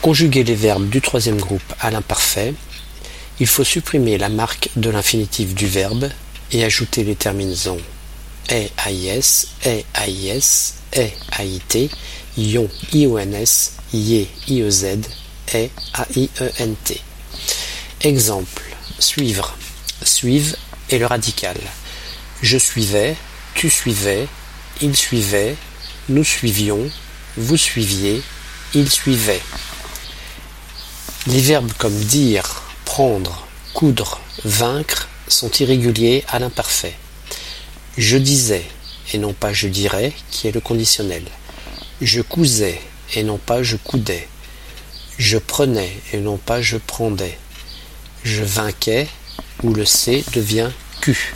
Pour conjuguer les verbes du troisième groupe à l'imparfait, il faut supprimer la marque de l'infinitif du verbe et ajouter les terminaisons e AIS, e AIS, e AIT, ion IONS, IE IEZ, e AIENT. Exemple suivre. Suivre est le radical. Je suivais, tu suivais, il suivait, nous suivions, vous suiviez, il suivait. Les verbes comme dire, prendre, coudre, vaincre sont irréguliers à l'imparfait. Je disais et non pas je dirais qui est le conditionnel. Je cousais et non pas je coudais. Je prenais et non pas je prendais. Je vainquais où le C devient Q.